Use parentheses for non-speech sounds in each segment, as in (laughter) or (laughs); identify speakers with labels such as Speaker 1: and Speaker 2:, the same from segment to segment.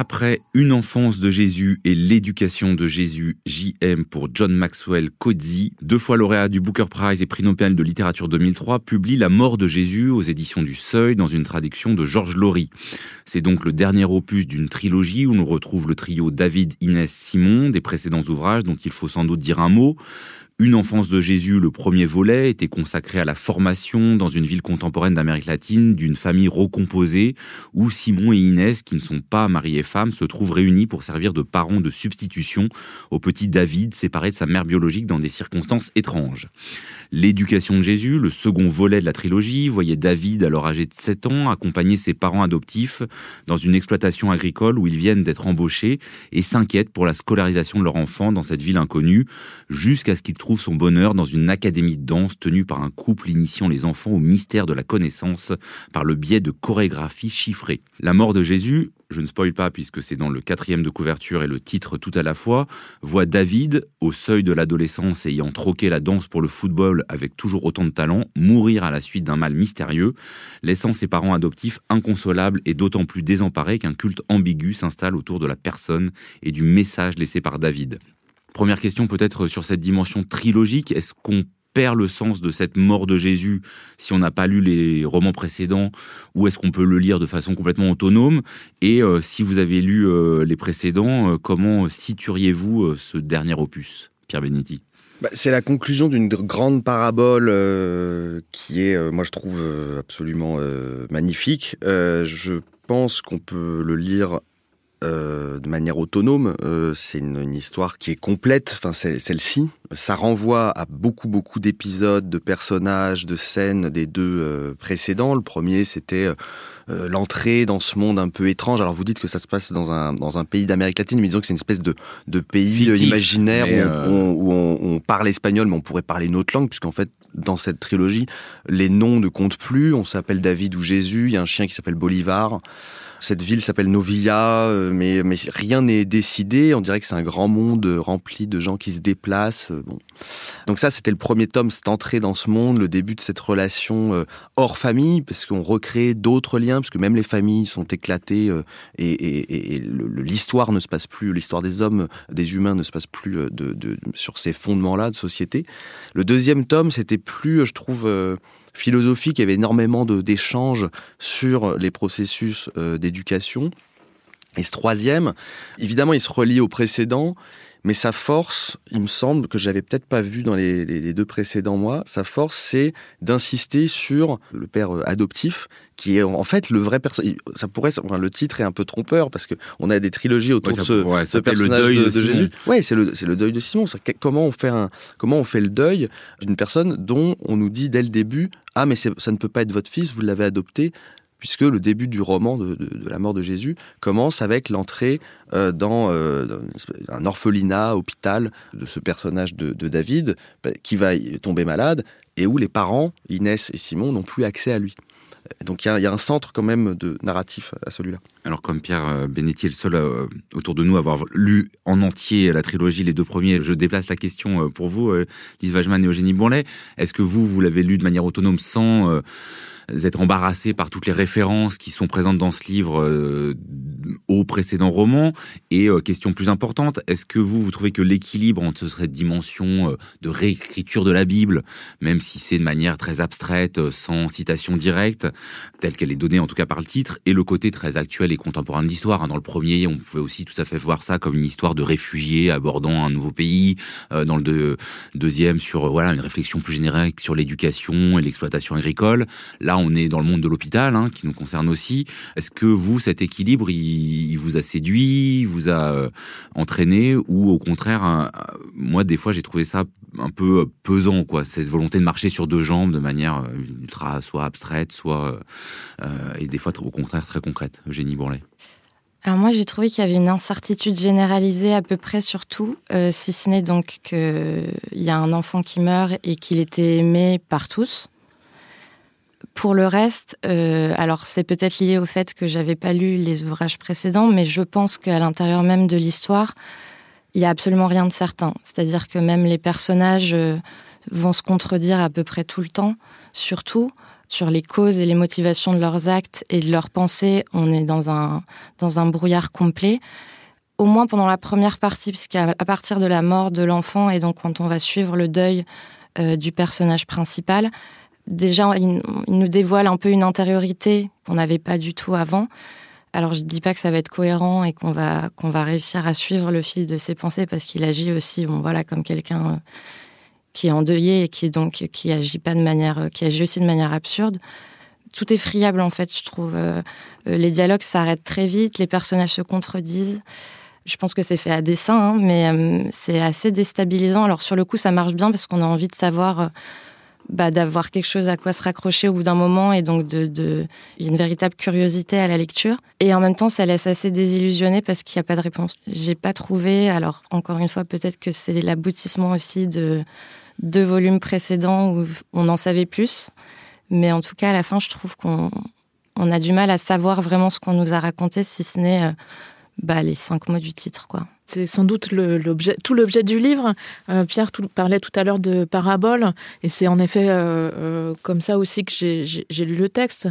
Speaker 1: Après Une enfance de Jésus et l'éducation de Jésus, JM pour John Maxwell Coetzee, deux fois lauréat du Booker Prize et prix Nobel de littérature 2003, publie La mort de Jésus aux éditions du Seuil dans une traduction de Georges Laurie. C'est donc le dernier opus d'une trilogie où l'on retrouve le trio David, Inès, Simon des précédents ouvrages dont il faut sans doute dire un mot. Une enfance de Jésus, le premier volet, était consacré à la formation dans une ville contemporaine d'Amérique latine d'une famille recomposée où Simon et Inès, qui ne sont pas mari et femme, se trouvent réunis pour servir de parents de substitution au petit David séparé de sa mère biologique dans des circonstances étranges. L'éducation de Jésus, le second volet de la trilogie, voyait David, alors âgé de 7 ans, accompagner ses parents adoptifs dans une exploitation agricole où ils viennent d'être embauchés et s'inquiètent pour la scolarisation de leur enfant dans cette ville inconnue jusqu'à ce qu'ils trouve son bonheur dans une académie de danse tenue par un couple initiant les enfants au mystère de la connaissance par le biais de chorégraphies chiffrées. La mort de Jésus, je ne spoil pas puisque c'est dans le quatrième de couverture et le titre tout à la fois, voit David, au seuil de l'adolescence ayant troqué la danse pour le football avec toujours autant de talent, mourir à la suite d'un mal mystérieux, laissant ses parents adoptifs inconsolables et d'autant plus désemparés qu'un culte ambigu s'installe autour de la personne et du message laissé par David. Première question peut-être sur cette dimension trilogique. Est-ce qu'on perd le sens de cette mort de Jésus si on n'a pas lu les romans précédents ou est-ce qu'on peut le lire de façon complètement autonome? Et euh, si vous avez lu euh, les précédents, euh, comment situeriez-vous ce dernier opus, Pierre Benetti?
Speaker 2: Bah, c'est la conclusion d'une grande parabole qui est, moi je trouve, absolument magnifique. je pense qu'on peut le lire euh, de manière autonome. Euh, c'est une, histoire qui est complète, enfin celle-ci. Ça renvoie à beaucoup beaucoup d'épisodes, de personnages, de scènes des deux euh, précédents. Le premier, c'était l'entrée dans ce monde un peu étrange. Alors vous dites que ça se passe dans un, dans un pays d'Amérique latine, mais disons que c'est une espèce de, de pays imaginaire où, on, où on, on, parle espagnol, mais on pourrait parler une autre langue, puisqu'en fait, dans cette trilogie, les noms ne comptent plus. On s'appelle David ou Jésus, il y a un chien qui s'appelle Bolivar. Cette ville s'appelle Novilla, euh, mais, mais rien n'est décidé. On dirait que c'est un grand monde rempli de gens qui se déplacent. Euh, bon. Donc ça, c'était le premier tome, cette entrée dans ce monde, le début de cette relation euh, hors famille, parce qu'on recrée d'autres liens, parce que même les familles sont éclatées et, et, et l'histoire ne se passe plus, l'histoire des hommes, des humains ne se passe plus de, de, sur ces fondements-là de société. Le deuxième tome, c'était plus, je trouve philosophique, il y avait énormément d'échanges sur les processus euh, d'éducation. Et ce troisième, évidemment, il se relie au précédent, mais sa force, il me semble que j'avais peut-être pas vu dans les, deux précédents mois, sa force, c'est d'insister sur le père euh, adoptif, qui est en fait le vrai personnage. Ça pourrait, enfin, le titre est un peu trompeur parce que on a des trilogies autour de ce, personnage de, Jésus. Ouais, c'est le, c'est le deuil de Simon. Comment on fait un, comment on fait le deuil d'une personne dont on nous dit dès le début, ah mais ça ne peut pas être votre fils, vous l'avez adopté puisque le début du roman de, la mort de Jésus commence avec l'entrée euh, dans, euh, un orphelinat, hôpital de ce personnage de, David bah, qui va tomber malade et où les parents, Inès et Simon, n'ont plus accès à lui. Donc il y, a un centre quand même de narratif à celui-là.
Speaker 1: Alors comme Pierre euh, Benetti est le seul autour de nous à avoir lu en entier la trilogie, les deux premiers, je déplace la question pour vous, Lise Wajman et Eugénie Bourlet. Est-ce que vous, vous l'avez lu de manière autonome sans êtes embarrassé par toutes les références qui sont présentes dans ce livre euh, au précédent roman Et euh, question plus importante, est-ce que vous, vous trouvez que l'équilibre entre cette dimension euh, de réécriture de la Bible, même si c'est de manière très abstraite, sans citation directe, telle qu'elle est donnée en tout cas par le titre, et le côté très actuel et contemporain de l'histoire hein. Dans le premier, on pouvait aussi tout à fait voir ça comme une histoire de réfugiés abordant un nouveau pays. dans le deuxième, sur voilà une réflexion plus générale sur l'éducation et l'exploitation agricole. Là, on est dans le monde de l'hôpital, hein, qui nous concerne aussi. Est-ce que vous, cet équilibre, il, vous a séduit, il vous a euh, entraîné, ou au contraire, moi, des fois, j'ai trouvé ça un peu euh, pesant, quoi, cette volonté de marcher sur deux jambes de manière euh, ultra, soit abstraite, soit et des fois, au contraire, très concrète. Eugénie Bourlet.
Speaker 3: Alors moi, j'ai trouvé qu'il y avait une incertitude généralisée à peu près sur tout, si ce n'est donc qu'il y a un enfant qui meurt et qu'il était aimé par tous. Pour le reste, euh, alors c'est peut-être lié au fait que j'avais pas lu les ouvrages précédents, mais je pense qu'à l'intérieur même de l'histoire, il y a absolument rien de certain. C'est-à-dire que même les personnages euh, vont se contredire à peu près tout le temps. surtout sur les causes et les motivations de leurs actes et de leurs pensées, on est dans un, dans un brouillard complet. Au moins pendant la première partie, puisqu'à partir de la mort de l'enfant et donc quand on va suivre le deuil euh, du personnage principal, déjà il, nous dévoile un peu une intériorité qu'on n'avait pas du tout avant. Alors je dis pas que ça va être cohérent et qu'on va qu'on va réussir à suivre le fil de ses pensées parce qu'il agit aussi, bon voilà, comme quelqu'un euh, qui est endeuillé et qui donc qui agit pas de manière, qui agit aussi de manière absurde. Tout est friable en fait, je trouve. Euh, euh, les dialogues s'arrêtent très vite, les personnages se contredisent. Je pense que c'est fait à dessein, hein, mais euh, c'est assez déstabilisant. Alors sur le coup, ça marche bien parce qu'on a envie de savoir, bah, d'avoir quelque chose à quoi se raccrocher au bout d'un moment, et donc de, de, une véritable curiosité à la lecture. Et en même temps, ça laisse assez désillusionné parce qu'il n'y a pas de réponse. J'ai pas trouvé. Alors encore une fois, peut-être que c'est l'aboutissement aussi de deux volumes précédents où on en savait plus. Mais en tout cas, à la fin, je trouve qu'on on a du mal à savoir vraiment ce qu'on nous a raconté, si ce n'est euh, bah, les cinq mots du titre, quoi.
Speaker 4: C'est sans doute tout l'objet du livre. Euh, Pierre parlait tout à l'heure de parabole, et c'est en effet euh, euh, comme ça aussi que j'ai lu le texte,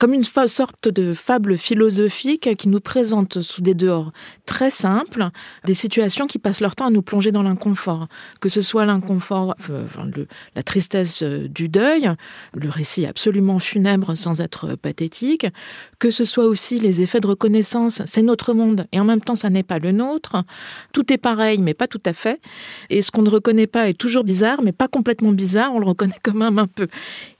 Speaker 4: comme une sorte de fable philosophique qui nous présente sous des dehors très simples des situations qui passent leur temps à nous plonger dans l'inconfort, que ce soit l'inconfort, la tristesse du deuil, le récit absolument funèbre sans être pathétique, que ce soit aussi les effets de reconnaissance, c'est notre monde, et en même temps ça n'est pas le nôtre tout est pareil, mais pas tout à fait. Et ce qu'on ne reconnaît pas est toujours bizarre, mais pas complètement bizarre. On le reconnaît quand même un peu.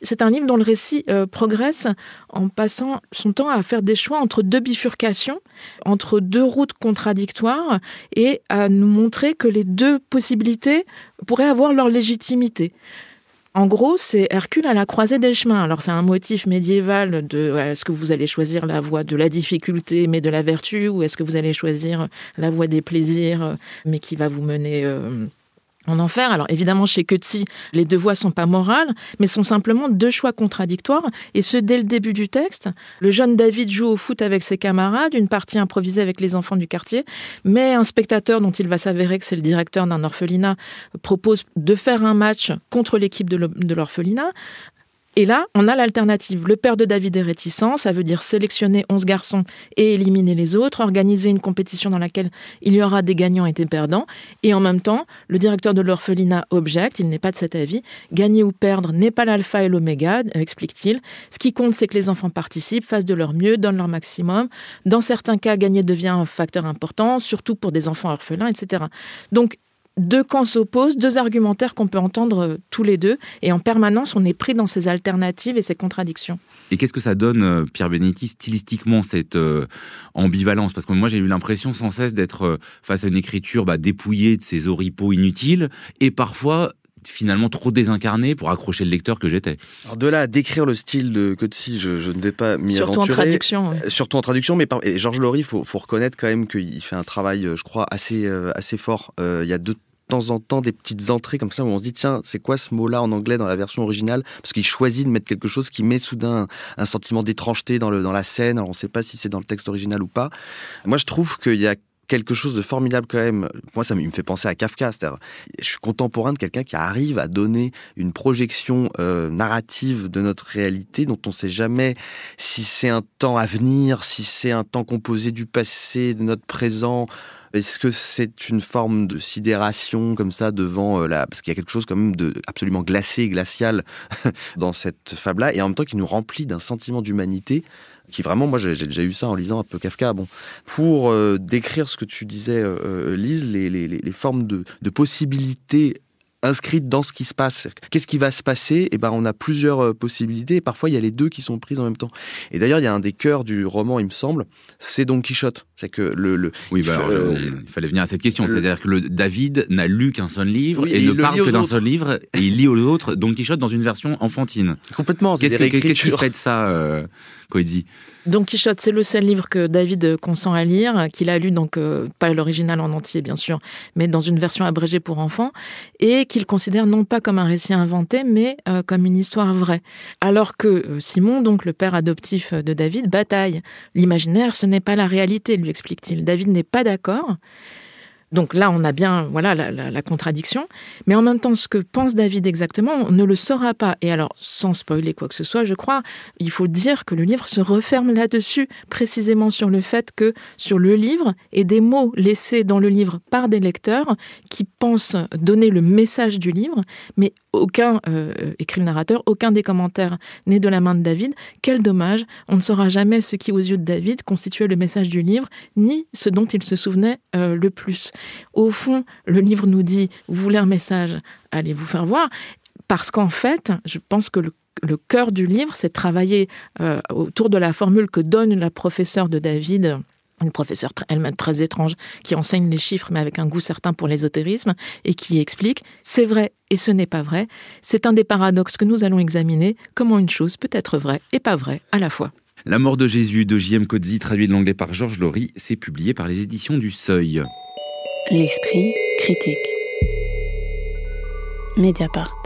Speaker 4: C'est un livre dont le récit euh, progresse en passant son temps à faire des choix entre deux bifurcations, entre deux routes contradictoires, et à nous montrer que les deux possibilités pourraient avoir leur légitimité. En gros, c'est Hercule à la croisée des chemins. Alors c'est un motif médiéval de est-ce que vous allez choisir la voie de la difficulté mais de la vertu ou est-ce que vous allez choisir la voie des plaisirs mais qui va vous mener euh, en enfer. Alors évidemment, chez Coetzee, les deux voies sont pas morales, mais sont simplement deux choix contradictoires. Et ce, dès le début du texte, le jeune David joue au foot avec ses camarades, une partie improvisée avec les enfants du quartier, mais un spectateur dont il va s'avérer que c'est le directeur d'un orphelinat propose de faire un match contre l'équipe de l'orphelinat. Et là, on a l'alternative. Le père de David est réticent, ça veut dire sélectionner 11 garçons et éliminer les autres, organiser une compétition dans laquelle il y aura des gagnants et des perdants. Et en même temps, le directeur de l'orphelinat objecte, il n'est pas de cet avis. Gagner ou perdre n'est pas l'alpha et l'oméga, explique-t-il. Ce qui compte, c'est que les enfants participent, fassent de leur mieux, donnent leur maximum. Dans certains cas, gagner devient un facteur important, surtout pour des enfants orphelins, etc. Donc, deux camps s'opposent, deux argumentaires qu'on peut entendre euh, tous les deux, et en permanence, on est pris dans ces alternatives et ces contradictions.
Speaker 1: Et qu'est-ce que ça donne, euh, Pierre Benetti, stylistiquement, cette euh, ambivalence? Parce que moi, j'ai eu l'impression sans cesse d'être face à une écriture bah, dépouillée de ses oripeaux inutiles, et parfois finalement trop désincarné pour accrocher le lecteur que j'étais.
Speaker 2: Alors de là à décrire le style de Coetzee, je, je ne vais pas m'y
Speaker 4: aventurer. Surtout en traduction.
Speaker 2: Surtout en traduction, mais par... Georges Laurie, il faut, faut, reconnaître quand même qu'il fait un travail, je crois, assez, assez fort. il y a deux temps en temps des petites entrées comme ça où on se dit tiens c'est quoi ce mot là en anglais dans la version originale? Parce qu'il choisit de mettre quelque chose qui met soudain un, sentiment d'étrangeté dans le dans la scène alors on ne sait pas si c'est dans le texte original ou pas moi je trouve qu'il y a quelque chose de formidable quand même. Moi, ça me fait penser à Kafka. Je suis contemporain de quelqu'un qui arrive à donner une projection euh, narrative de notre réalité dont on ne sait jamais si c'est un temps à venir, si c'est un temps composé du passé, de notre présent. Est-ce que c'est une forme de sidération comme ça devant euh, la... Parce qu'il y a quelque chose quand même de absolument glacé, glacial (laughs) dans cette fable-là, et en même temps qui nous remplit d'un sentiment d'humanité qui vraiment, moi j'ai déjà eu ça en lisant un peu Kafka. Bon, pour euh, décrire ce que tu disais, euh, Lise, les, les, les formes de, de possibilités inscrite dans ce qui se passe. Qu'est-ce qui va se passer? Et eh ben, on a plusieurs euh, possibilités. Et parfois, il y a les deux qui sont prises en même temps. Et d'ailleurs, il y a un des cœurs du roman, il me semble, c'est Don Quichotte. C'est que le, le
Speaker 1: oui, bah, euh, il fallait venir à cette question. C'est-à-dire que le David n'a lu qu'un seul livre et, ne parle que d'un seul livre et il lit aux autres Don Quichotte dans une version enfantine.
Speaker 2: Complètement.
Speaker 1: Qu'est-ce qui fait de ça, euh,
Speaker 4: Don Quichotte, c'est le seul livre que David consent à lire, qu'il a lu, donc euh, pas l'original en entier bien sûr, mais dans une version abrégée pour enfants, et qu'il considère non pas comme un récit inventé, mais euh, comme une histoire vraie. Alors que euh, Simon, donc le père adoptif de David, bataille. L'imaginaire, ce n'est pas la réalité, lui explique-t-il. David n'est pas d'accord. Donc là, on a bien voilà la, contradiction. Mais en même temps, ce que pense David exactement, on ne le saura pas. Et alors, sans spoiler quoi que ce soit, je crois, il faut dire que le livre se referme là-dessus, précisément sur le fait que sur le livre et des mots laissés dans le livre par des lecteurs qui pensent donner le message du livre, mais aucun, euh, écrit le narrateur, aucun des commentaires n'est de la main de David. Quel dommage, on ne saura jamais ce qui, aux yeux de David, constituait le message du livre, ni ce dont il se souvenait euh, le plus. Au fond, le livre nous dit, vous voulez un message, allez vous faire voir, parce qu'en fait, je pense que le cœur du livre, c'est travailler euh, autour de la formule que donne la professeure de David une professeure elle-même très étrange qui enseigne les chiffres mais avec un goût certain pour l'ésotérisme et qui explique c'est vrai et ce n'est pas vrai. C'est un des paradoxes que nous allons examiner, comment une chose peut être vraie et pas vraie à la fois.
Speaker 1: La mort de Jésus de J.M. Codzi, traduit de l'anglais par Georges Laurie, c'est publié par les éditions du Seuil.
Speaker 5: L'esprit critique. Mediapart.